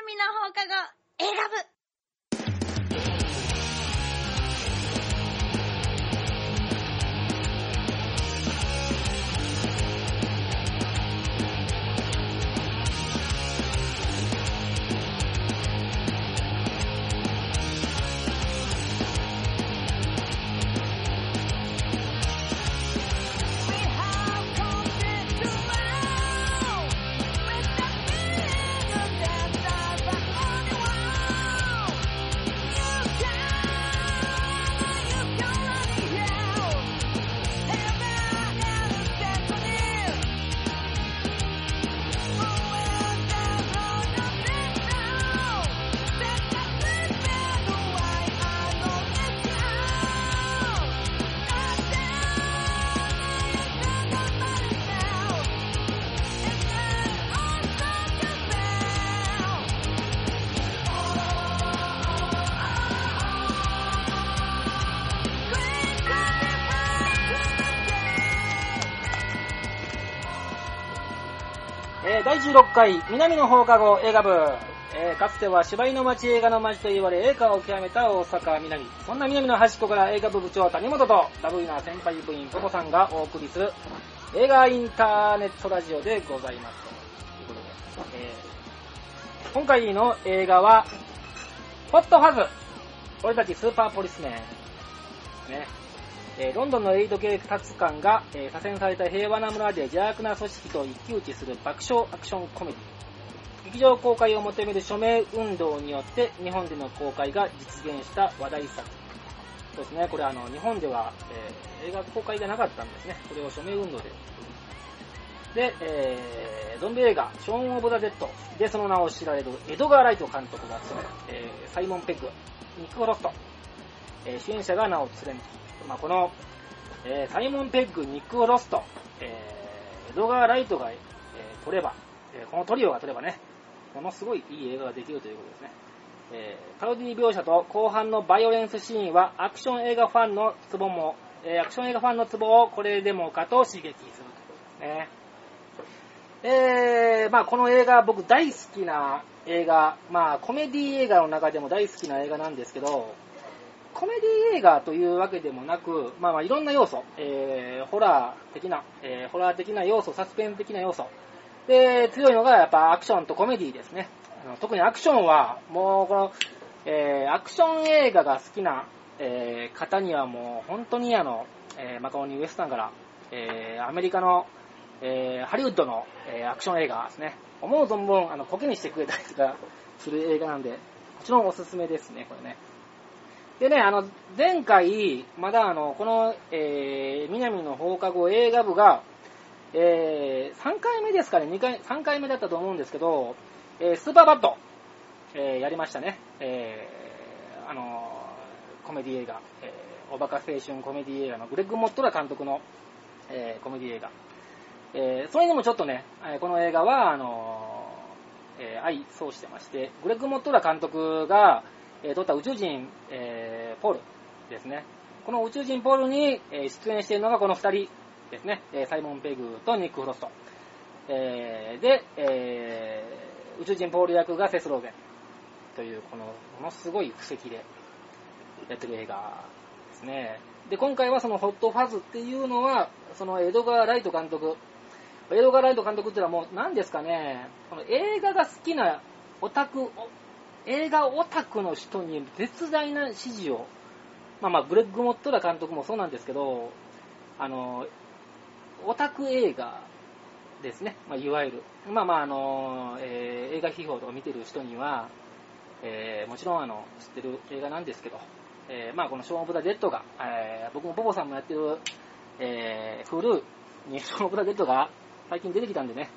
南の放課後選ぶ。第16回南の放課後映画部、えーかつては芝居の街映画の街と言われ映画を極めた大阪南。そんな南の端っこから映画部部長谷本とラブイな先輩部員ポポさんがお送りする映画インターネットラジオでございます。ということで、えー今回の映画はホットファズ俺たちスーパーポリスメン。ね。えロンドンのエイド警察官が、えー左遷された平和な村で邪悪な組織と一騎打ちする爆笑アクションコメディ。劇場公開を求める署名運動によって日本での公開が実現した話題作。そうですね、これあの日本では、えー映画公開がなかったんですね。これを署名運動で。で、えーゾンビ映画、ショーン・オブ・ザ・デッドでその名を知られるエドガー・ライト監督が務め、えーサイモン・ペッグ、ニック・フロスト、えー主演者が名を連ねまあ、この、えーサイモン・ペッグ、ニック・ロスト、えーエドガー・ライトが、えー撮れば、えこのトリオが撮ればね、ものすごいいい映画ができるということですね。えーパロディ描写と後半のバイオレンスシーンはアクション映画ファンのツボも、えアクション映画ファンのツボをこれでもかと刺激するということですね。えー、まあこの映画僕大好きな映画、まあコメディ映画の中でも大好きな映画なんですけど、コメディ映画というわけでもなく、まあまあいろんな要素、えー、ホラー的な、えーホラー的な要素、サスペンス的な要素。で、強いのがやっぱアクションとコメディですね。あの特にアクションは、もうこの、えーアクション映画が好きな、えー方にはもう本当にあの、えーマカオニウエスタンから、えーアメリカの、えーハリウッドの、えーアクション映画ですね。思う存分、あの、コケにしてくれたりとかする映画なんで、もちろんおすすめですね、これね。でね、あの、前回、まだあの、この、えー、南の放課後映画部が、えー、3回目ですかね、2回、3回目だったと思うんですけど、えースーパーバット、えーやりましたね。えーあのコメディ映画、えーおバカ青春コメディ映画のグレッグ・モットラ監督の、えーコメディ映画。えーそれにもちょっとね、この映画は、あのえー相相してまして、グレッグ・モットラ監督が、えー撮った宇宙人、えーポールですね。この宇宙人ポールに、出演しているのがこの2人ですね。サイモン・ペグとニック・フロスト。で、宇宙人ポール役がセスローゼンという、このものすごい布石でやってる映画ですね。で、今回はそのホットファズっていうのは、そのエドガー・ライト監督、エドガー・ライト監督っていうのはもう何ですかね、この映画が好きなオタク、映画オタクの人に絶大な支持を、まあまあ、グレッグ・モットラ監督もそうなんですけど、あの、オタク映画ですね、まあ、いわゆる。まあまあ、あの、えー映画批評とか見てる人には、えーもちろんあの、知ってる映画なんですけど、えーまあこのショーン・オブ・ザ・デッドが、えー僕もボボさんもやってる、えー、フルーにショーン・オブ・ザ・デッドが最近出てきたんでね、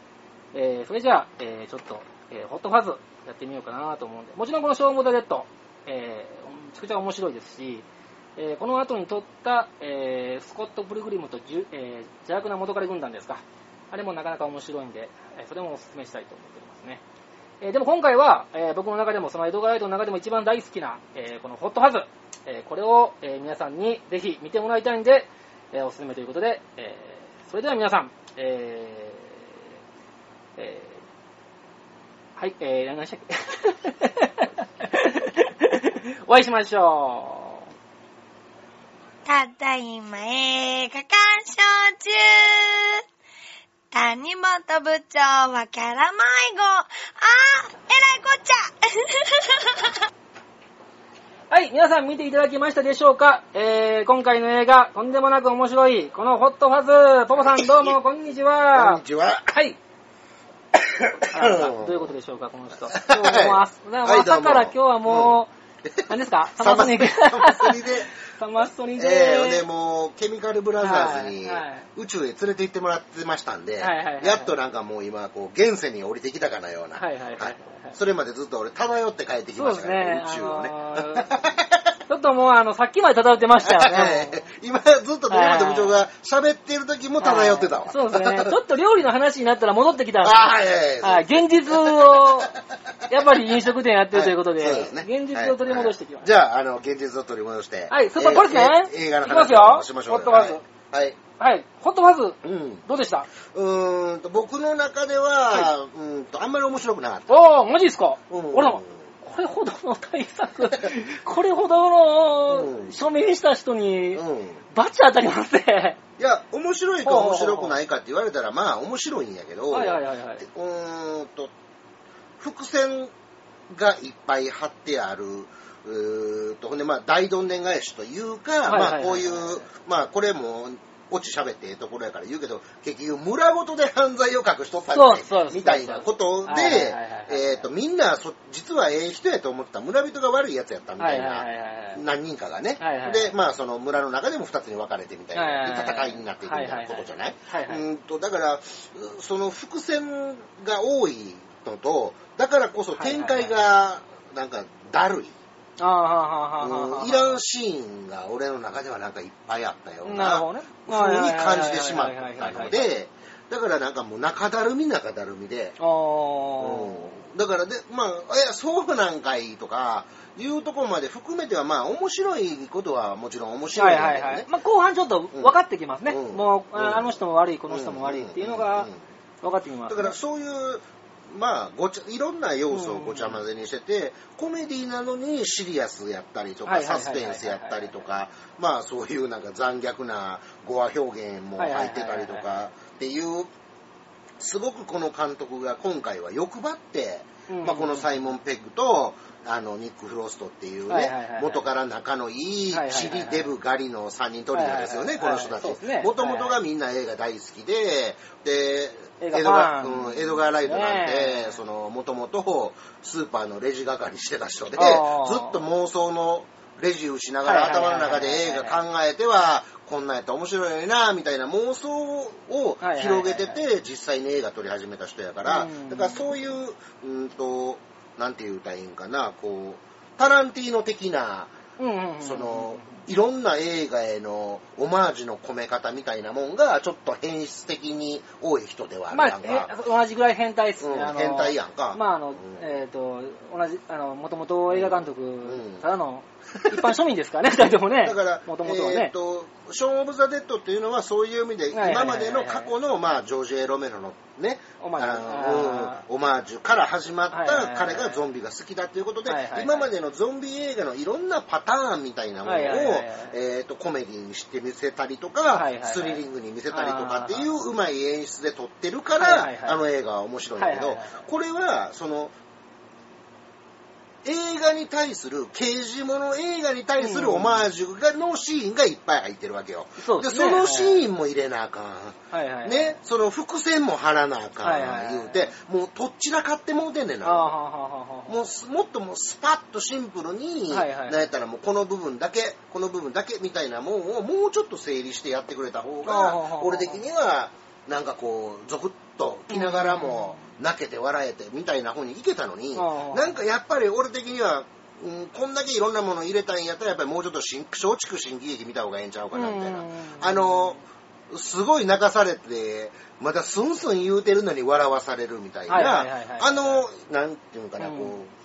えーそれじゃあ、えーちょっと、えーホットファズやってみようかなと思うんで、もちろんこのショーン・オブ・ザ・デッド、えーめちゃくちゃ面白いですし、えーこの後に撮った、えースコット・プルグリムと、えー邪悪な元彼軍団ですか。あれもなかなか面白いんで、えそれもお勧めしたいと思っておりますね。えでも今回は、えー僕の中でも、そのエドガーライトの中でも一番大好きな、えこのホットハズ、えこれを、え皆さんにぜひ見てもらいたいんで、えーお勧めということで、えそれでは皆さん、えーえーはい、えー、何でしたっけ？お会いしましょただいま映画鑑賞中谷本部長はキャラ迷子。あー、えらいこっちゃう。はい、皆さん見ていただきましたでしょうか？えー、今回の映画、とんでもなく面白い、このホットファズ、ポポさんどうもこんにちこんはに。ちは。はい。どういうことでしょうか、この人。今日も朝はい朝から今日はもう、何ですか？サマソニで。サマソニで。サマソニで。ええでもう、ケミカルブラザーズに宇宙へ連れて行ってもらってましたんで、はいはいはいやっとなんかもう今、こう、現世に降りてきたかのような。はいはいはいはいそれまでずっと俺、漂って帰ってきましたから、ね。宇宙をね。あのーちょっともう、あの、さっきまで漂ってましたよね。今、ずっと鳥本部長が喋ってる時も漂ってたわ。はいそうですね。ちょっと料理の話になったら戻ってきたんで あはい。現実を、やっぱり飲食店やってるということで、現実を取り戻してきました。じゃあ、あの、現実を取り戻して。はいスーパーボルツねえー映画のいきます話よをしましょうよ。ホットバズはい。はい。ホットファズ、うん。どうでしたうーんと、僕の中では、うーんと、あんまり面白くなかった。おー、マジですかうんあら、これほどの対策、これほどのうん署名した人に、うん。バチ当たりますね。いや、面白いか面白くないかって言われたら、まあ、面白いんやけど、はいはいはいはい。うーんと、伏線がいっぱい貼ってある、うーんと、ほんで、まあ、大どんでん返しというか、はいはいはいはいまあ、こういう、まあ、これも、オチ喋ってええところやから言うけど、結局、村ごとで犯罪を隠しとったみたいそうそうみたいなことではいはいはいはい、えっと、みんなそ、実はええ人やと思ってた。村人が悪いやつやったみたいな。はいはいはいはい。何人かがね、はいはいで、まあ、その村の中でも2つに分かれてみたいな、はいはいはいで戦いになっていくみたいなとこじゃない？はいはい。うんと、だから、うその伏線が多いのと、だからこそ展開が、なんか、だるい。あーはーはーはーはーはーうんいらんシーンが俺の中ではなんかいっぱいあったような。風に感じてしまったはいはいはいはいはい、ので、だからなんかもう中だるみ中だるみで。うん。だからで、まあ、え、そうなんかいとか、いうところまで含めては、まあ、面白いことはもちろん面白はいいんだけどね。はいはい。まあ、後半ちょっと分かってきますね。うん。もう、うんああの人も悪い、この人も悪いっていうのが分かってきます、だからそういう、まあ、ごちゃ、いろんな要素をごちゃ混ぜにしてて、コメディなのにシリアスやったりとか、サスペンスやったりとか、まあそういうなんか残虐な語話表現も入ってたりとかっていう、すごくこの監督が今回は欲張って、うんまあこのサイモン・ペッグと、あの、ニック・フロストっていうね元から仲のいいチリ・デブ・ガリの3人トリオですよね、この人たち。もともとがみんな映画大好きで、で、映画エドガファン。うんエドガー・ライトなんねてえ、その、もともとスーパーのレジ係してた人で、ずっと妄想のレジをしながら頭の中で映画考えては、こんなんやったら面白いな、みたいな妄想を広げてて、実際に映画撮り始めた人やから。うん、だからそういう、うんと、なんて言うたらいいんかな、こう、タランティーノ的な、その、いろんな映画へのオマージュの込め方みたいなもんが、ちょっと変質的に多い人ではあるまあやんか。え、同じぐらい変態っすね。うん変態やんかまあ、あの、うんえっ、と、同じ、あの、もともと映画監督、んただの、一般庶民ですからね、二人ともね。だから、もともとはえーっね。と、ショーン・オブ・ザ・デッドっていうのはそういう意味で、今までの過去の、まあ、ジョージ・エロメロのね、オマージュ。から始まった彼がゾンビが好きだということで今までのゾンビ映画のいろんなパターンみたいなものをえーっと、コメディにして見せたりとか、スリリングに見せたりとかっていううまい演出で撮ってるからあの映画は面白いんだけどこれは、その、映画に対する、刑事物映画に対するオマージュがのシーンがいっぱい入ってるわけよ。で、そうですねそのシーンも入れなあかん。はいはい。。ね、その伏線も張らなあかはいはいはいん言うて、もうとっちらかってもうてんねんな。もうすもっともうスパッとシンプルに、はいはいなんやったらもうこの部分だけ、この部分だけみたいなもんをもうちょっと整理してやってくれた方が、俺的には、なんかこう、ゾクッと来ながらも、泣けて笑えてみたいな方にいけたのに、なんかやっぱり俺的には、うん、こんだけいろんなもの入れたんやったら、やっぱりもうちょっと新松竹新喜劇見た方がええんちゃうかな、みたいな。うん。あの、すごい泣かされて、まだスンスン言うてるのに笑わされるみたいなあの、なんていうのかな、うん。こ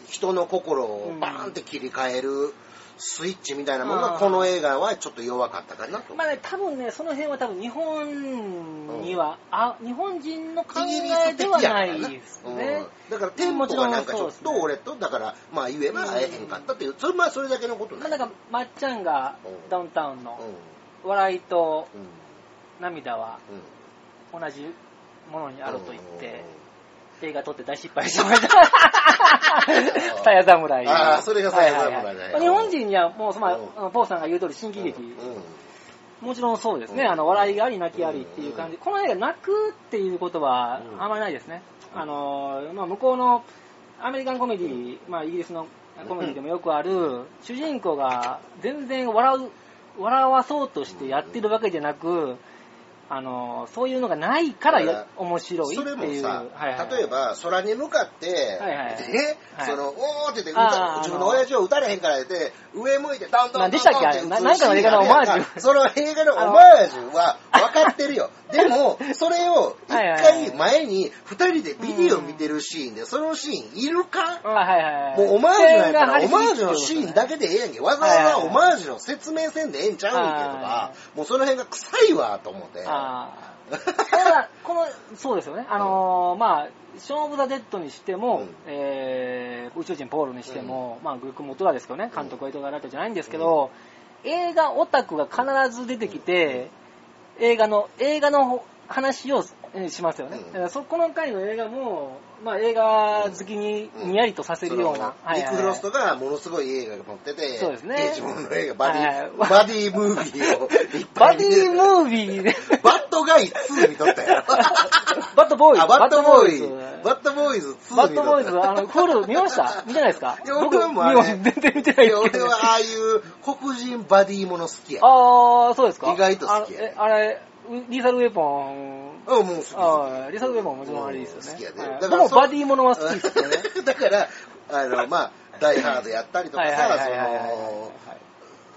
う、人の心をバーンって切り替えるスイッチみたいなものがこの映画はちょっと弱かったかなと。まあね、多分ね、その辺は多分日本には、あ、日本人の考えではないですうん。ね。だからテンポがなんかちょっと俺と、だから、まあ言えば会えへんかったっていう、それまあそれだけのことまあ、ななんか、まっちゃんがうん。ダウンタウンのうん。笑いとうん。涙はうん。同じものにあると言って、うん。映画撮って大失敗しました。さや侍。ああそれがさや侍。はいはいねは日本人にはもう、そのうん。あのポーさんが言う通り新喜劇、うんもちろんそうですね、うん。あの笑いがあり泣きありっていう感じ、この映画泣くっていうことはうん。あんまりないですね。あのまあ、向こうのアメリカンコメディ、まあ、イギリスのコメディでもよくある、主人公が全然笑う、笑わそうとしてやってるわけじゃなく、あのそういうのがないから面白いそれっていう。もさ、はいはい。例えば空に向かって、はいはい。ね、はい。その、おーって言って、自分の親父を撃たれへんから言って、上向いてダンダンダンダン何でしたっけ？あれななんかの映画のオマージュ。その映画のオマージュは分かってるよ。でも、それを一回前に二人でビデオ見てるシーンで、そのシーンいるか？あはいはいはい。もうオマージュなんやら、オマージュのシーンだけでええやんけ。わざわざオマージュの説明せんでええんちゃうんけとはか、もうその辺が臭いわと思って。ああ。ただ、この、そうですよね。あのーまあ、ショーン・オブ・ザ・デッドにしても、うん。えー宇宙人ポールにしても、まあ、グルクモトラですけどね、監督は伊藤がライトじゃないんですけど、映画オタクが必ず出てきて、映画の、映画の話をえーしますよね。うんそこの回の映画も、まあ、映画好きににやりとさせるような。そのニック・フロストがものすごい映画が載ってて、そうですね刑事物の映画、バディ、はいはいバディムービーをバディムービーで、バッドガイ2見とったよ。バッドボーイズ。あ、バッドボーイズズ。。バッドボーイズ2見とった。バッドボーイズ、あの、フール見ました？見てないですか？いや僕俺もあれ全然見てないですけど、俺はああいう黒人バディもの好きや。あー、そうですか？意外と好きやあれ、リーサルウェポン、うん、もう好きあーリーサルウェももちろんあれいいですよね。好きやではいだからもバディものは好きですよね。だから、あの、まあ、ダイハードやったりとかさ、その、はい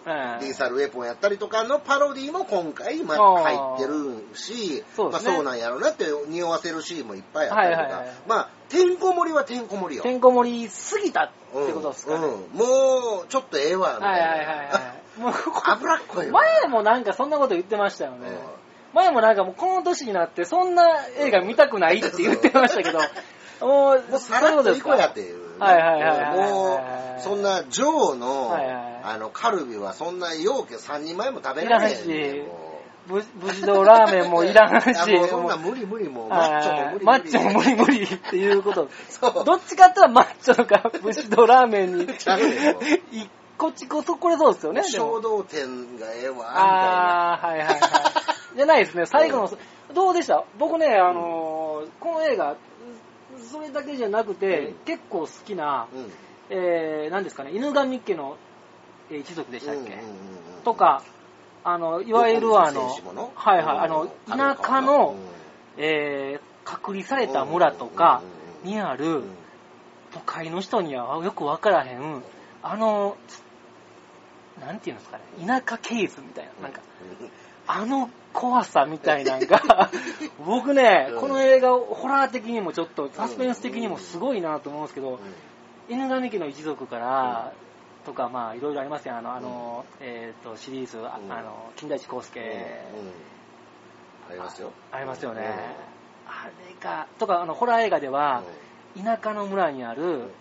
リーサルウェポンやったりとかのパロディも今回、まあ入ってるし、まあ、そうですねそうなんやろうなって匂わせるシーンもいっぱいあったりとか、はいはいはいまあ、てんこ盛りはてんこ盛りよ。てんこ盛りすぎたってことですかね。うんうんもう、ちょっとええわ、みたいな。はいはいはいはい。もう脂っこいわ。前もなんかそんなこと言ってましたよね。うん前もなんかもうこの年になってそんな映画見たくないって言ってましたけど、もう、もうさらっといこうやっていうね。はいはいはいもう、そんな、ジョーの、はいはいあの、カルビはそんな容器3人前も食べいられへんらんしねぶ武士道ラーメンもいらんし、あもうそんな無理無理もう、マッチョも無理無理。マッチョも無理無理っていうこと。そう。どっちかって言ったらマッチョとか武士道ラーメンに、こっ ちこそこれそうですよね。衝動店がええわ、みたいな。あー、はいはいはい。じゃないですね、最後の、どうでした？僕ね、あのーこの映画、それだけじゃなくて、うん。結構好きな、うん。えー、何ですかね、犬神家のえー一族でしたっけ、うんうんうんうんとか、あの、いわゆるあの、はいはい、あの、田舎の、えー、隔離された村とかにある、都会の人にはよくわからへん、あの、なんていうんですかね、田舎ケースみたいな、なんか、あの怖さみたいなのが、僕ねうん、この映画、ホラー的にもちょっと、サスペンス的にもすごいなと思うんですけど、犬神家の一族から、とか、まあ、いろいろありますよ。あの、あの、えっ、と、シリーズ、あの、金田一耕介、ありますよ。ありますよね。あれが、とか、あの、ホラー映画では、田舎の村にある、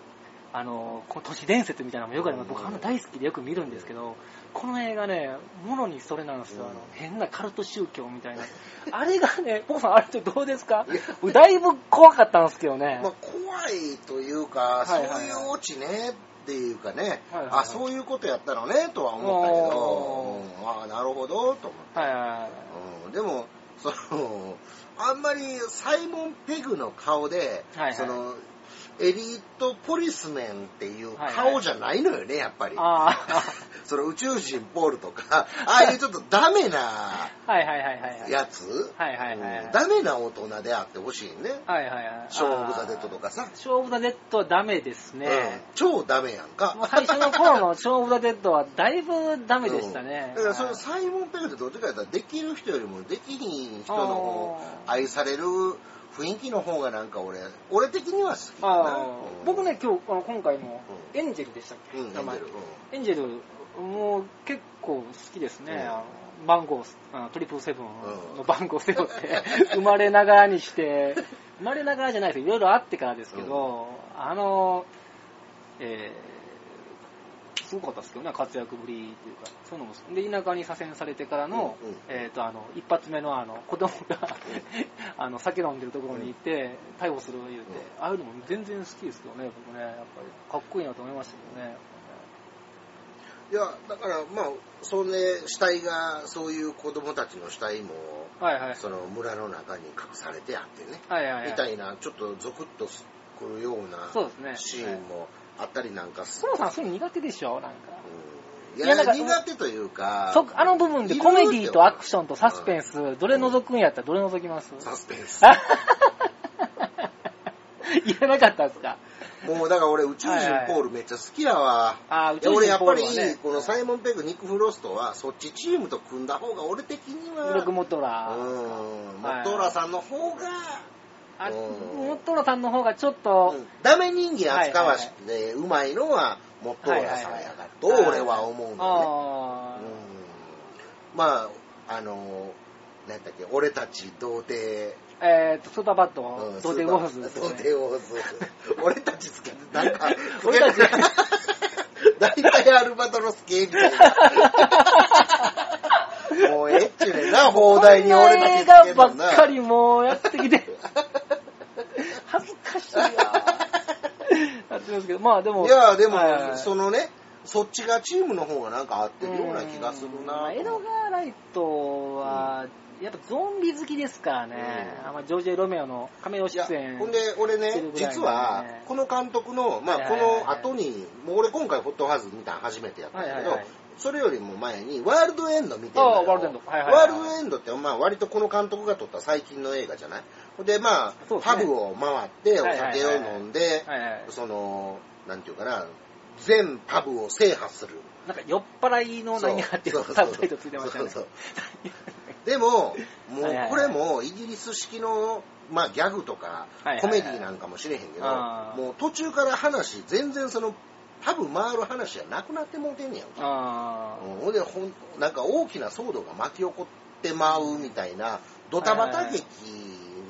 あの、この都市伝説みたいなのもよくあります。僕、あの大好きでよく見るんですけど、この映画ね、ものにそれなんですよ。あの、変なカルト宗教みたいな。あれがね、ポコさん、あれってどうですか？だいぶ怖かったんですけどね。まあ、怖いというか、そういうオチねっていうかね、はいはいはい。あそういうことやったのねとは思ったけど、うん。ああなるほどと思って、はいはいはい。うん。でもそのあんまりサイモン・ペグの顔で、はいはい。そのエリートポリスメンっていう顔じゃないのよね、やっぱり。ああ、その宇宙人ポールとか、ああいうちょっとダメな。やつ、ダメな大人であってほしいね。はいはいはい。ショー・オブ・ザ・デッドとかさ。ショー・オブ・ザ・デッドはダメですね。うん超ダメやんか。最初の頃のショー・オブ・ザ・デッドはだいぶダメでしたね。うんだからそのサイモン・ペグってどっちかやったらできる人よりもできひん人の方愛される雰囲気の方がなんか俺俺的には好きかな、うん。僕ね、今日、あの今回のエンジェルでしたっけ、うん名前。エンジェルエンジェルもう結構好きですね。うん。あの番号、トリプルセブンの番号を背負って、生まれながらにして、生まれながらじゃないですよ。いろいろあってからですけど、あの、えーすごかったですけどね、活躍ぶりっていうか、そういうのもで、田舎に左遷されてからの、うんうんえっ、と、あの、一発目のあの、子供が、あの、酒飲んでるところに行って、逮捕する言うて、ああいうのも全然好きですけどね、僕ね、やっぱり、かっこいいなと思いましたけどね。いや、だからまあ、そんで、死体が、そういう子供たちの死体も、はいはい。その村の中に隠されてあってね、はいはいはい。みたいな、ちょっとゾクッとくるような。シーンもあったりなんかすソロさんそういうの苦手でしょなんか。うん。いやいやなんか苦手というか、そあの部分でコメディとアクションとサスペンス、どれ覗くんやったらどれ覗きます？サスペンス。言えなかったですか？もうだから俺宇宙人ポールめっちゃ好きやわ。あー宇宙いや俺やっぱりこのサイモン・ペグ、ニック・フロストは、そっちチームと組んだ方が俺的には、ブロックモトうラー。ん、モトーラさんの方が、あ、うん。モトラさんの方がちょっと、うん。ダメ人間扱わしてうまいのはモットーラさんやからと俺は思うのね。あうん。まあ、あの、何だっけ、俺たち童貞、ーえっと、スーパーバット。うん、ドーテウォーズですね。童貞ウォーズ。俺たちつけて、なんか、俺たち 大体アルバトロス系みたいな。もうええっちゅうねんな、放題に俺たちつけ映。画ばっかりもうやってきて、恥ずかしいなやってますけど、まあでも。いや、でもはい、そのね、そっちがチームの方がなんか合ってるような気がするな。エドガー・ライトは、やっぱゾンビ好きですからね、うん。あまあジョージ・ロメオのカメ出演。ほんで、俺ねしてる、ぐらい実は、この監督の、まあ、この後に、もう俺今回ホットハズ見たの初めてやったんだけどはいはいはい、それよりも前に、ワールドエンド見てるワールドエンド。はいはいはい。ワールドエンドって、まあ、割とこの監督が撮った最近の映画じゃない？で、まあ、ね。パブを回って、お酒を飲んで。その、なんていうかな、全パブを制覇する。なんか酔っ払いの何があっていうそうそう。サブタイトルついてましたね。そうそうでも、もうこれもイギリス式の、まあ、ギャグとかコメディなんかもしれへんけど、もう途中から話、全然その、パブ回る話じゃなくなってもうてんねやんか。あうんほんでほん、なんか大きな騒動が巻き起こってまうみたいな、ドタバタ劇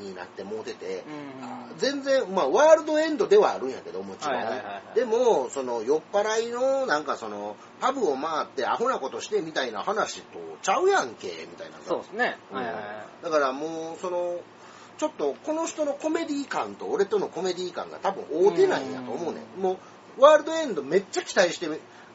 になってもうてて、ーうん全然、まあ、ワールドエンドではあるんやけど、もちろん。はいはいはいはいでも、その、酔っ払いの、なんかその、パブを回ってアホなことしてみたいな話とちゃうやんけ、みたいなさそうですね。うんはいはいはい。だからもう、その、ちょっとこの人のコメディ感と俺とのコメディ感が多分合うてないんやと思うねん。もう、ワールドエンドめっちゃ期待して、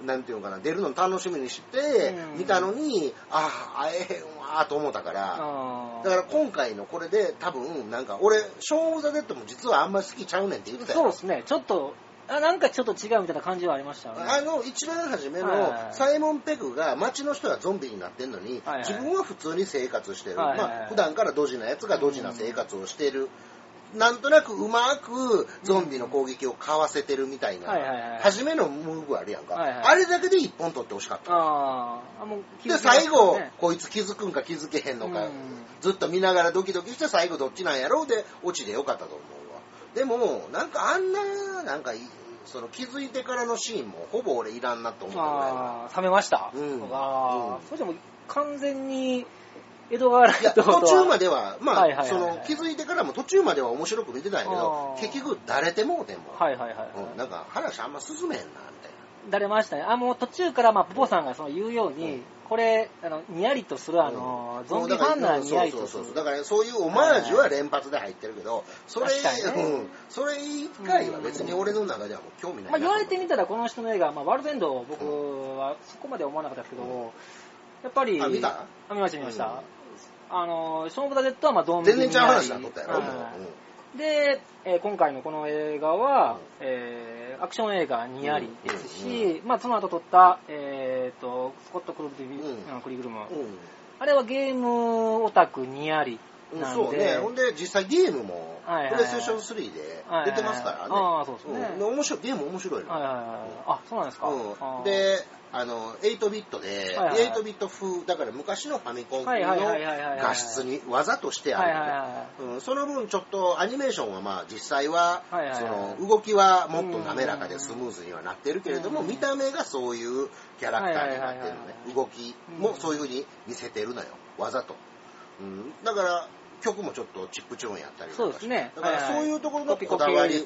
なんていうのかな、出るの楽しみにしてうん見たのに、ああ、会えへんわーと思ったから、だから今回のこれで多分、なんか俺、ショーン・オブ・ザ・デッドも実はあんまり好きちゃうねんって言ってたよ。そうですね。ちょっと、あなんかちょっと違うみたいな感じはありましたよね。あの、一番初めのサイモン・ペグが街の人がゾンビになってんのに、はいはい自分は普通に生活してる。はいはいはいまあ、普段からドジなやつがドジな生活をしてる。なんとなくうまくゾンビの攻撃をかわせてるみたいな、はいはいはい初めのムーブあるやんか。はいはいあれだけで一本取ってほしかった。あーあ、もうで、最後、こいつ気づくんか気づけへんのか、うんずっと見ながらドキドキして最後どっちなんやろうで、オチでよかったと思うわ。でも、なんかあんな、なんかい、その気づいてからのシーンもほぼ俺いらんなと思ったぐらい冷めました。うんああ、うんそれでも完全に、江戸川ラいや、イトとは途中までは、まあ、はいはいはいはいその、気づいてからも途中までは面白く見てたんやけどあ、ー結局、誰てもうてんもん。はいはいはいはい。うん、なんか、話あんま進めへんな、みたいだれましたね。あ、もう途中から、まあ、ポポさんがその言うように、うんこれ、あの、にやりとする、な。あの、うんゾンビファンならにやりとするそうそうそう。。だから、そういうオマージュは連発で入ってるけど、それ、確かにねうん、それ以外は別に俺の中ではもう興味ないな。まあ、言われてみたら、この人の映画、まあ、ワールドエンド、僕はそこまで思わなかったですけど、うんやっぱり、あ見た？あ見ました、見ました。うんあの、ショーン・オブ・ザ・デッドは、まあ、ドンビ全然ちゃう話だとったやろ、もう。はいで、えー今回のこの映画は、えーアクション映画にありですし、まあ、その後撮った、えーと、スコット・クルグリ,、うんクリグルム、うん。うんあれはゲームオタクにありそうね。で、ほんで、実際ゲームも、はいはいはいプレイステーション3で出てますからね。ああ、そうですね。うんで面白い、ゲーム面白いの。はいはいはい。あ、そうなんですか。あうん、ー、で、あの、8ビットで、はいはい。はい8ビット風、だから昔のファミコン風の画質にわざとしてあるその分ちょっとアニメーションはまあ実際は、その動きはもっと滑らかでスムーズにはなってるけれども、うん見た目がそういうキャラクターになってるのね、動きもそういう風に見せてるのよ。わざと、うん、だから曲もちょっとチップチューンやったりとかそうですね。だからそういうところのこだわり、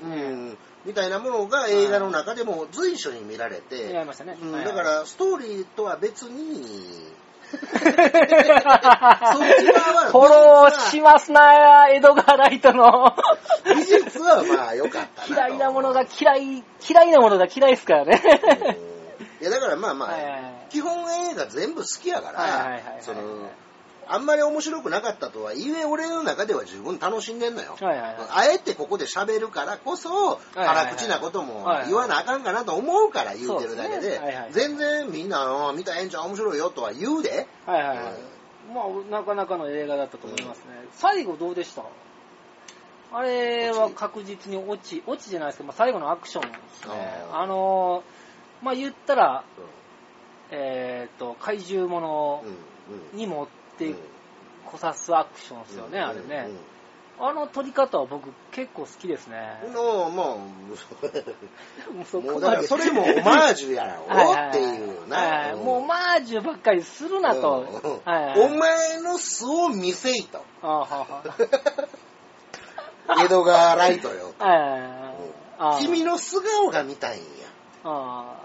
みたいなものが映画の中でも随所に見られて、だからストーリーとは別に。そっち側はフォローしますな江戸川ライトの。技術はまあ良かった嫌いなものが嫌い、嫌いなものが嫌いですからね。うん。いやだからまあまあ、はいはいはい。基本映画全部好きやから、はいはいはいはい。そのあんまり面白くなかったとはいえ俺の中では十分楽しんでんのよ、はいはいはい。あえてここで喋るからこそ辛口なことも言わなあかんかなと思うから言うてるだけで全然みんなあ見たらええんちゃう面白いよとは言うで。はいはいはい。まあ、なかなかの映画だったと思いますね。最後どうでした？あれは確実に落ち、落ちじゃないですけど、まあ、最後のアクションですね。あのー、まあ言ったら、えっ、と、怪獣ものうん。に持ってうん。こさすアクションですよね、あれね。あの撮り方は僕結構好きですね。のまあもう そもうだからそれもオマージュやろっていうな、はいはいもうオマージュばっかりするなと。うん。はいはい。お前の素を見せいと。江戸川ライトよ。ー はいはいはい。あー。君の素顔が見たいんや。あ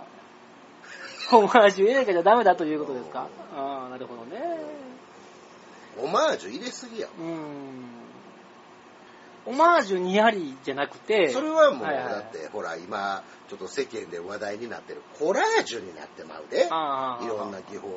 あ。オマージュ入れなきゃダメだということですか。ああ、なるほどね。オマージュ入れすぎや。うーん。オマージュにありじゃなくて、それはもう、はいはいだって、ほら、今、ちょっと世間で話題になってるコラージュになってまうで。いろんな技法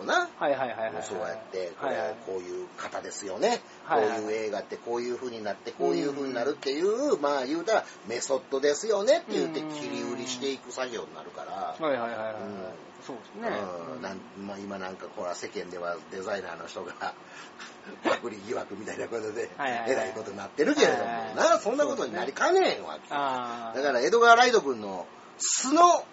をな。はいはいはいはいはい。そうやって、これはいはい、こういう方ですよね。はいはいこういう映画ってこういう風になって、こういう風になるっていう、まあ言うたらメソッドですよねって言ってうん切り売りしていく作業になるから。はいはいはいはい。うんそうですね。うんなんまあ、今なんかほら世間ではデザイナーの人が パクリ疑惑みたいなことでえらいことになってるけれどもなそんなことになりかねえわけ。だから江戸川ライド君の素の。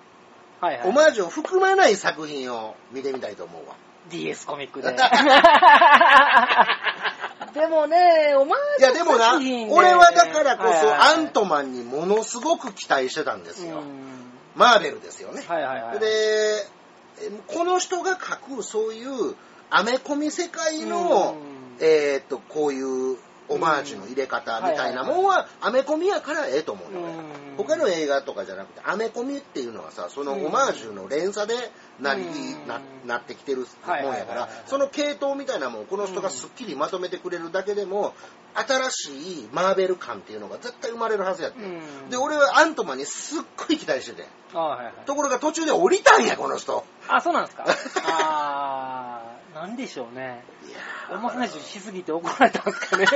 オマージュを含まない作品を見てみたいと思うわ DS コミックで。でもね、オマージュいやでもな俺はだからこそアントマンにものすごく期待してたんですようんマーベルですよねはいはいはい。でえこの人が描くそういうアメコミ世界の、うん。えーっとこういうオマージュの入れ方みたいなもんはアメコミやからええと思うのね。うん。他の映画とかじゃなくてアメコミっていうのはさそのオマージュの連鎖でなりうん。ななってきてるもんやからその系統みたいなもんこの人がすっきりまとめてくれるだけでも新しいマーベル感っていうのが絶対生まれるはずやって。うん。で俺はアントマンにすっごい期待してて。ところが途中で降りたんやこの人。あ、そうなんですか？あー、なんでしょうね。いやおま話しすぎて怒られたんですかね。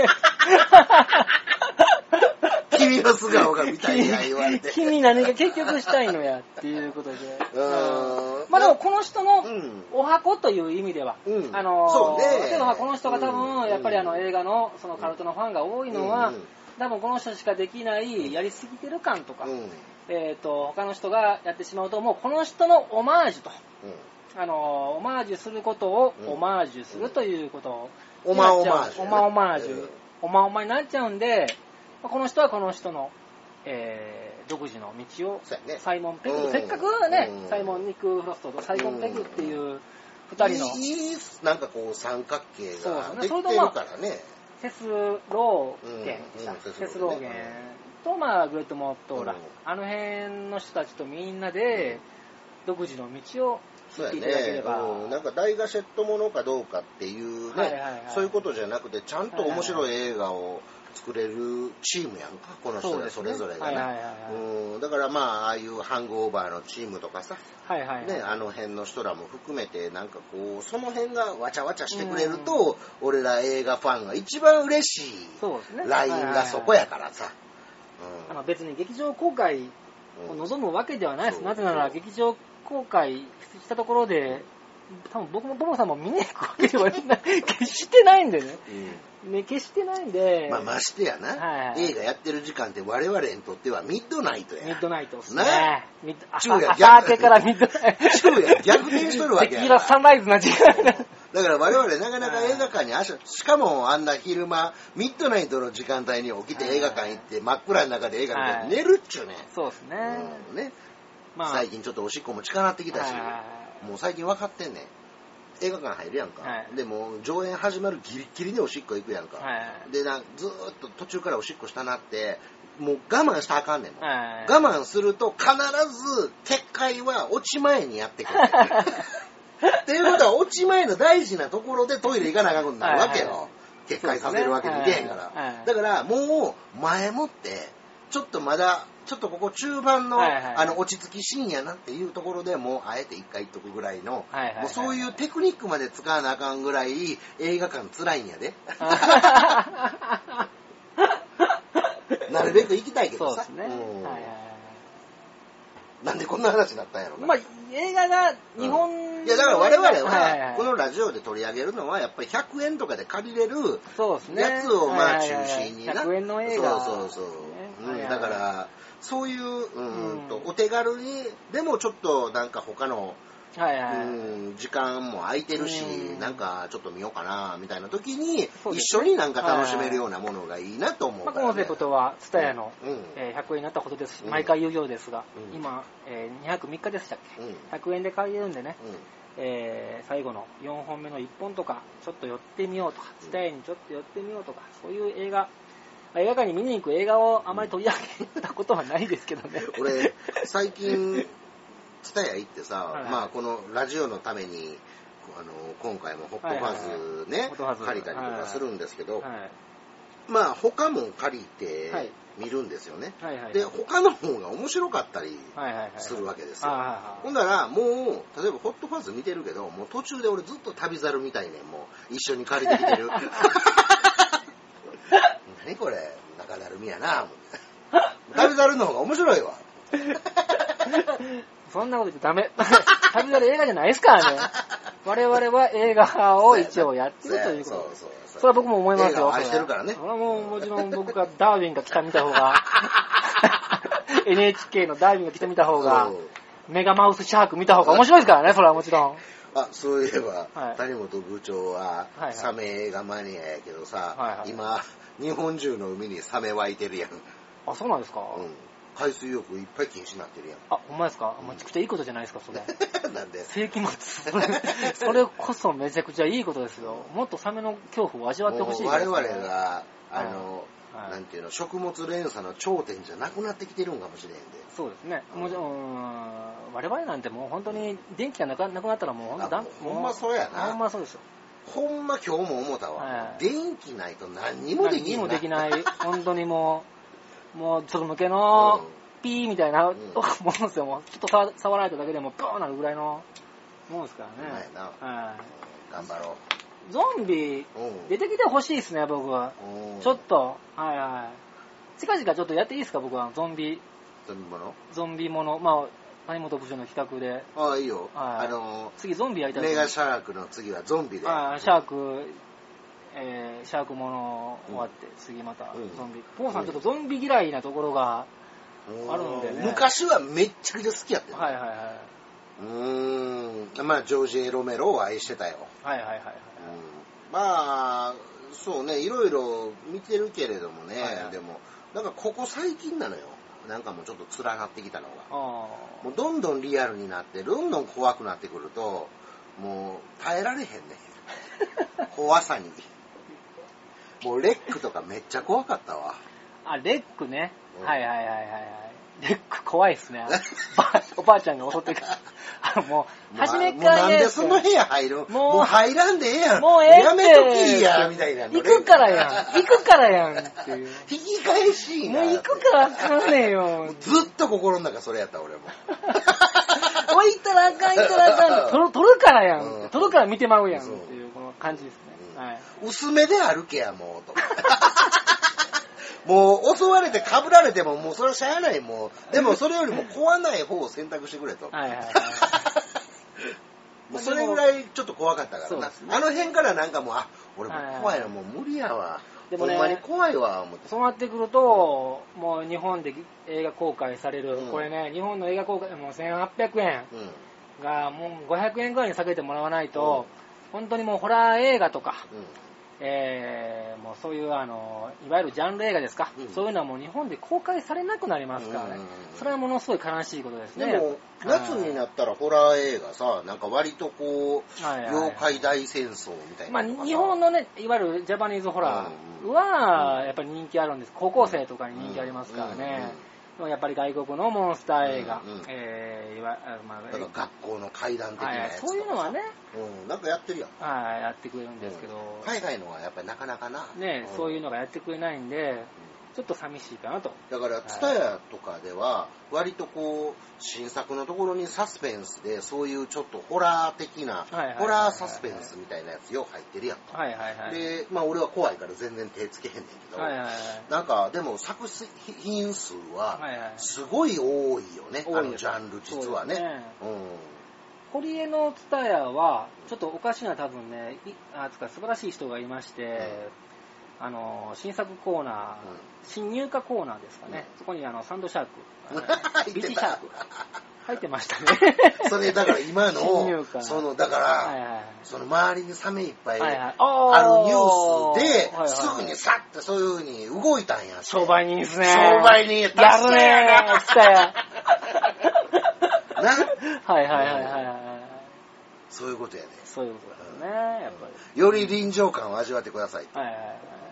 君の素顔が見たいや言われて。君何が結局したいのやっていうことで。うーん。まあでもこの人のうん。お箱という意味では、うん。あのーそうね。例えばこの人が多うん。分やっぱりあの映画のそのカルトのファンが多いのは、うん。うん多分この人しかできないやりすぎてる感とか、うん。えっ、と他の人がやってしまうともうこの人のオマージュと。あのーオマージュすることをうん。オマージュするということ。を、オマオマージュオマオマージュ、うん。オマオマになっちゃうんで、まあこの人はこの人の、えー独自の道を、そうやね。サイモン・ペグ、うん。せっかくね、うん。サイモン・ニック・フロストとサイモン・ペグっていう二人の、いいなんかこう三角形そうですね。ができてるからね。セス・ローゲンでした、うん。うん。セス・ローゲン。と、まあ、グレット・モットーラ、うん。あの辺の人たちとみんなで、独自の道をそうやね、ば、うん、なんか大ガシェットものかどうかっていうね、はいはいはい。そういうことじゃなくてちゃんと面白い映画を作れるチームやんかこの人らそれぞれがね。はいはいはいはい。うん。だからまあああいうハングオーバーのチームとかさはいはいはい。ね、あの辺の人らも含めてなんかこうその辺がわちゃわちゃしてくれると、俺ら映画ファンが一番嬉しいそうですね。ラインがそこやからさ、別に劇場公開望むわけではないです。なぜなら劇場公開したところで、多分僕もボボさんも見に行くわけではな決してないんでね。ね、決してないんで。まあ、ましてやな、はい映画やってる時間って我々にとってはミッドナイトや。ミッドナイトですねね。昼夜朝朝明けからミッドナイト。昼夜逆転しとるわけやサンライズな時間が。だから我々なかなか映画館にしかもあんな昼間、ミッドナイトの時間帯に起きて映画館行って真っ暗の中で映画見はいて寝るっちゅうね。そうですね。うんねまあ、最近ちょっとおしっこも近なってきたし、はもう最近分かってんねん。映画館入るやんか。はいでもう上演始まるギリッギリでおしっこ行くやんか。いはいでな、ずーっと途中からおしっこしたなって、もう我慢したらあかんねんもん。はい我慢すると必ず撤回は落ち前にやってくる。っていうことは落ち前の大事なところでトイレ行かなあかんことになるわけよ。撤回させるわけにいけへんから。だからもう前もって、ちょっとまだ、ちょっとここ中盤の、はいはいあの落ち着きシーンやなっていうところでもうあえて一回言っとくぐらいの、はいはいはいもうそういうテクニックまで使わなあかんぐらい映画館辛いんやで。なるべく行きたいけどさ。そうですね。うんはいはいはいなんでこんな話になったんやろな。まあ、映画が日本、いや、だから我々はこのラジオで取り上げるのは、やっぱり100円とかで借りれるそうですね。やつを、まあ、中はいはいはい心にな。100円の映画。そうそうそう。うんだから、そういう、うんとうん。お手軽に、でもちょっとなんか他の、はいはい。うん時間も空いてるし、うん。なんかちょっと見ようかな、みたいな時に、一緒になんか楽しめるようなものがいいなと思うまあ。コンセプトは、ツタヤの、うん。えー100円になったことです。し、うん。毎回有料ですが、うん。今、えー、2泊3日でしたっ。け ?100 円で借りれるんでね、えー最後の4本目の1本とか、ちょっと寄ってみようとか、ツタヤにちょっと寄ってみようとか、そういう映画、まあ映画館に見に行く映画をあまり取り上げたことはないですけどね。俺、最近、ツタヤ行ってさ、はいはいまあこのラジオのために、あの、今回もホットファズね、ホットファズ借りたりとかするんですけど、はい。まあ他も借りてはい見るんですよね。はいはい。で、他の方が面白かったりはいはいはい。するわけですはいよ。はいはいほんだら、もう、例えばホットファズ見てるけど、もう途中で俺ずっと旅猿みたいねん、もう一緒に借りてきてる。何これ、中だるみやな、旅猿の方が面白いわ。そんなこと言っちゃダメ。旅猿映画じゃないですからね。我々は映画を一応やってるということで。そうそうそれは僕も思いますよ。愛してるからね。それはもうもちろん僕がダーウィンが来た見た方が、NHK のダーウィンが来た見た方が。メガマウスシャーク見た方が面白いですからね、それはもちろん。あ、そういえば、はい。谷本部長はサメ映画マニアやけどさ、はいはい。今、日本中の海にサメ湧いてるやん。あ、そうなんですか、うん。海水浴いっぱい禁止になってるやん。あ、ほんまですか？めちゃくちゃいいことじゃないですか、それ。なんで？世紀末。それ、それこそめちゃくちゃいいことですよ。もっとサメの恐怖を味わってほしいもうですね我々が、あの、はいなんていうの、食物連鎖の頂点じゃなくなってきてるんかもしれんで。そうですね。もちろん、我々なんてもう本当に電気がなくなくなったらもう本当だあもうほんまそうやなほんまそうですよ。ほんま今日も思ったわ。はい電気ないと何にもできん何にもできい。ない。本当にもう、もうちょっと向けのピーみたいなもんんですよ。もうちょっと触触られただけでもブーンなるぐらいのもんですからね。な。はい。頑張ろゾンビ。出てきてほしいですね、僕は。うんちょっと、はいはい。近々ちょっとやっていいですか、僕は。ゾンビ、飲み物ゾンビもの。まあ、谷本部長の企画で。ああ、いいよ。はいあの、次ゾンビやりたいとメガシャークの次はゾンビで。あーシャーク、えーシャークもの終わって、次またうんゾンビ。ポンさんちょっとゾンビ嫌いなところが、うんあるんでね昔はめっちゃくちゃ好きやったよ。はいはいはうーん。まあ、ジョージ・エロメロを愛してたよ。い。はいはいはいはい。うんまあ、そうね、いろいろ見てるけれどもね、はいはいでも、なんかここ最近なのよ。なんかもうちょっと連なってきたのが。あもうどんどんリアルになって、どんどん怖くなってくると、もう耐えられへんね。怖さに。もうレックとかめっちゃ怖かったわ。あ。あ、レックね。うんはいはいはいはいはい。レック怖いっすね。ば おばあちゃんが襲ってくる。あのもう、初めからもうなんでその部屋入るもうもう入らんでええやん。もうええってやめときや、みたいな。行くからやん。行くからやんっていう。引き返しいな。もう行くからあかんねんよ。ずっと心の中それやった、俺も。おい行ったらあかん、行ったらあかん。取る取るからやうんん。取るから見てまうやんっていうこの感じですね。薄めで歩けや、もう、と。もう、襲われて被られても、もうそれはしゃあない、もう。でも、それよりも怖ない方を選択してくれと。はいはいはい。もうそれぐらいちょっと怖かったからな、ね。あの辺からなんかもうあ俺もう怖いな、はいもう無理やわ。でもねほんまに怖いわ思って。そうなってくると、もう日本で映画公開される、うん。これね、日本の映画公開、もう1800円うん。がもう500円ぐらいに下げてもらわないと、本当にもうホラー映画とか、えーもうそういうあの、いわゆるジャンル映画ですか、うん。そういうのはもう日本で公開されなくなりますからね、うん。それはものすごい悲しいことですね。でも夏になったらホラー映画さなんか割とこう、はいはい妖怪大戦争みたいまあ、なのがさ。日本のね、いわゆるジャパニーズホラーは、やっぱり人気あるんです。高校生とかに人気ありますからね。やっぱり外国のモンスター映画、うんうん。えーいわあまあ学校の怪談的なはいやつとかさ。そういうのはね、うん、なんかやってるやん。はい、やってくれるんですけど、海外のはやっぱりなかなかな。ね、そういうののがやってくれないんで、ちょっと寂しいかなと。だから、ツタヤとかでは、割とこう、新作のところにサスペンスで、そういうちょっとホラー的なホラーサスペンスみたいなやつよう入ってるやんか。はいはいはい。で、まあ俺は怖いから全然手つけへんねんけど、はいはいはい。なんか、でも作品数は。すごい多いよね、あのジャンル実はねうん堀江のツタヤは、ちょっとおかしな多分ね、いあつか素晴らしい人がいまして、あの、新作コーナー、新入荷コーナーですかね。そこにあの、サンドシャーク、ビチシャーク、入ってましたね。それだから今の、荷その、だから、その周りにサメいっぱいああるニュースで、すぐにさってそういう風に動いたんや。商売人ですね。商売人ややるねツタヤ。なはいはいはいはいはい。そういうことやね。そういうことですね、やっぱり。より臨場感を味わってください。はいはいはい。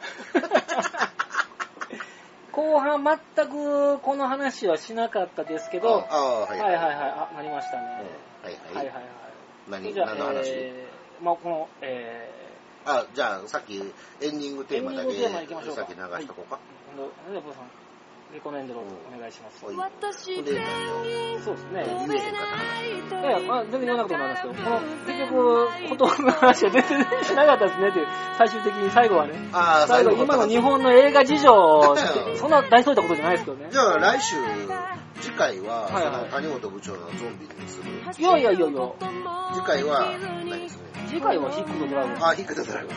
後半全くこの話はしなかったですけど、ああ、ははいいははいいはい、あ、なりましたね。はいはい。はいはいはい。何じゃあ、何の話、えー、まあこの、えあ、じゃあさっきエンディングテーマだけさっき流しとこうか。ー、今度、じゃあ、ボさん、レコメンドローお願いします。私そうですね。いや、まあ、全然言わなくてもなんですけど、この、結局、ことの話は全然しなかったですねっていう、最終的に最後はね。ああ、最後、今の日本の映画事情そんな大それたことじゃないですけどね。じゃあ来週、次回は、はいはいその谷本部長のゾンビにする？いやいやいやいや、次回は、何ですね。次回はヒックとドラゴン。あ、ヒックとドラゴンね。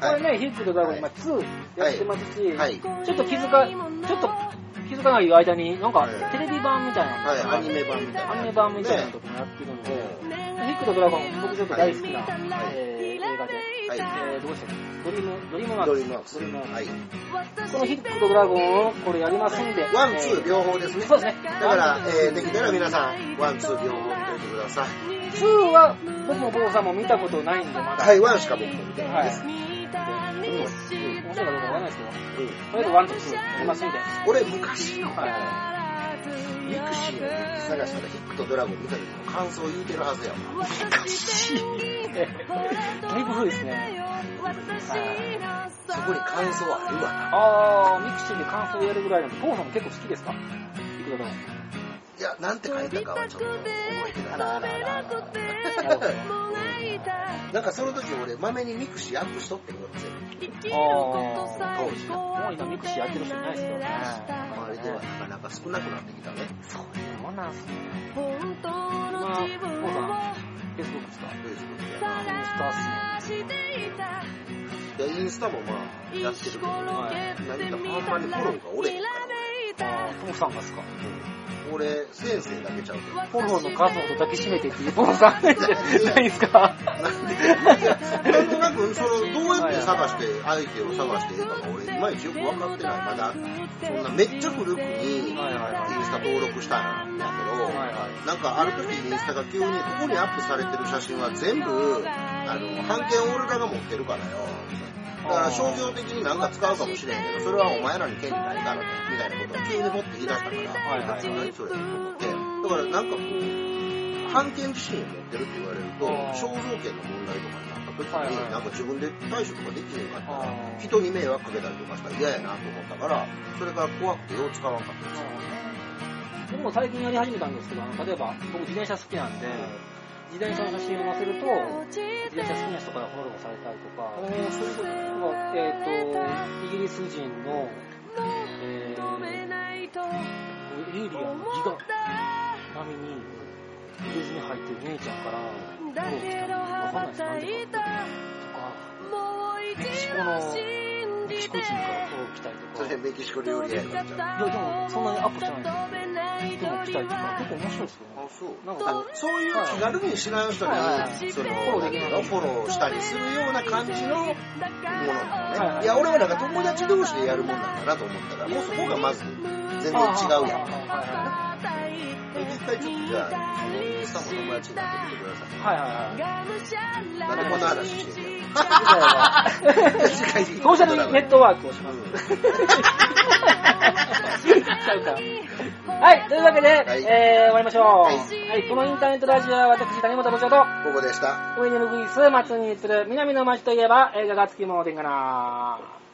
これね、ヒックとドラゴン、今2やってますし、はい。ちょっと気づか、ちょっとかない間に、なんかはいテレビ版みたいな、はい、アニメ版みたいな。アニメ版みたいなとこもやってるんで、ヒックとドラゴン、僕ちょっと大好きな、えー映画で、はい。えー、どうしたっけ？ドリーム、ドリームマークドリームワークス。ドリームワークスはい。このヒックとドラゴンをこれやりますんで、 one、two え両方ですね。そうですねだから、えー、できたら皆さん、 one、two 両方見てください。ー2は僕も坊さんも見たことないんで、まだ。はい、 one しか僕も見てないです。はい。面白い。かどうかわかんない。ですけど、うん。とりあえず one と two やりますんで。俺、昔の、はい。ミクシーの日記探したらヒックとドラゴン見た時の感想を言うてるはずやわ。だいぶ古い。ですね。そこに感想あるわな。あー、ミクシーで感想をやるぐらい。なんで、坊さんも結構好きですかい。くらでも。いや、なんて書いたかはちょっと覚えてない。なんかその時俺、まめにミクシーアップしとってんよ、全部。あー、当時な。もう今ミクシーやってる人いないですけどね。周りではなかなか少なくなってきたね。そういうもんなんすね。今、坊さん、フェイスブックですか Facebook でインスタっすね。で、インスタもまあ、やってるけど、はい何かほんまにフォローがおれへんから。あー、父さんがですかうん俺、先生だけちゃうと。フォローの数ほど抱きしめてっていう坊さんじゃないですか？なんでいやなんとなく、その、どうやって探して、相手を探していいかが俺、いまいちよく分かってない。まだ、そんなめっちゃ古くに、インスタ登録したんやけど、はいはい。なんかある時インスタが急にここにアップされてる写真は全部、あの、版権俺らが持ってるからよ。だから商業的になんか使うかもしれんけど、それはお前らに権利ないからね、みたいなことを急に持って言い出したから、はいはいはい何それと思って。だからなんかこう、版権自身を持ってるって言われると肖像権の問題とかになった時に、なんか自分で対処とかできへんかった。ら人に迷惑かけたりとかしたら嫌やなと思ったから、それから怖くてよう使わんかったんですよ。僕も最近やり始めたんですけど、あの例えば僕自転車好きなんで、自転車の写真を載せると、自転車好きな人からフォローされたりとか、そういうことえっ、と、イギリス人の、えー、エイリアンのギガ並みに、入れずに入ってる姉ちゃんから、フォロー来たのわかんないです、なんでか。とか、メキシコの、メキシコ人からフォロー来たりとか。それメキシコ料理屋やからじゃん。いや、でも、そんなにアップしてないんですよ。でも来たりとか、結構面白いですよね。あ、そう。なんかそういう気軽に知らん人に、その、フォローできないフォローしたりするような感じのものなのね。はいはいいや、俺はなんか友達同士でやるもんなんだなと思ったら、もうそこがまず全然違うやん。はいは実際ちょっとじゃあ、そのインスタも友達になってみてください。いはい。はいはいはい。なんでこんな話してんの 次回はソーシャルネットワークをします。はい、というわけで、はいえー、終わりましょう。ははいい、このインターネットラジオは私、谷本部長と、ここでした。上にぬぐいす、松に移る南の街といえば映画がつきものでんかな。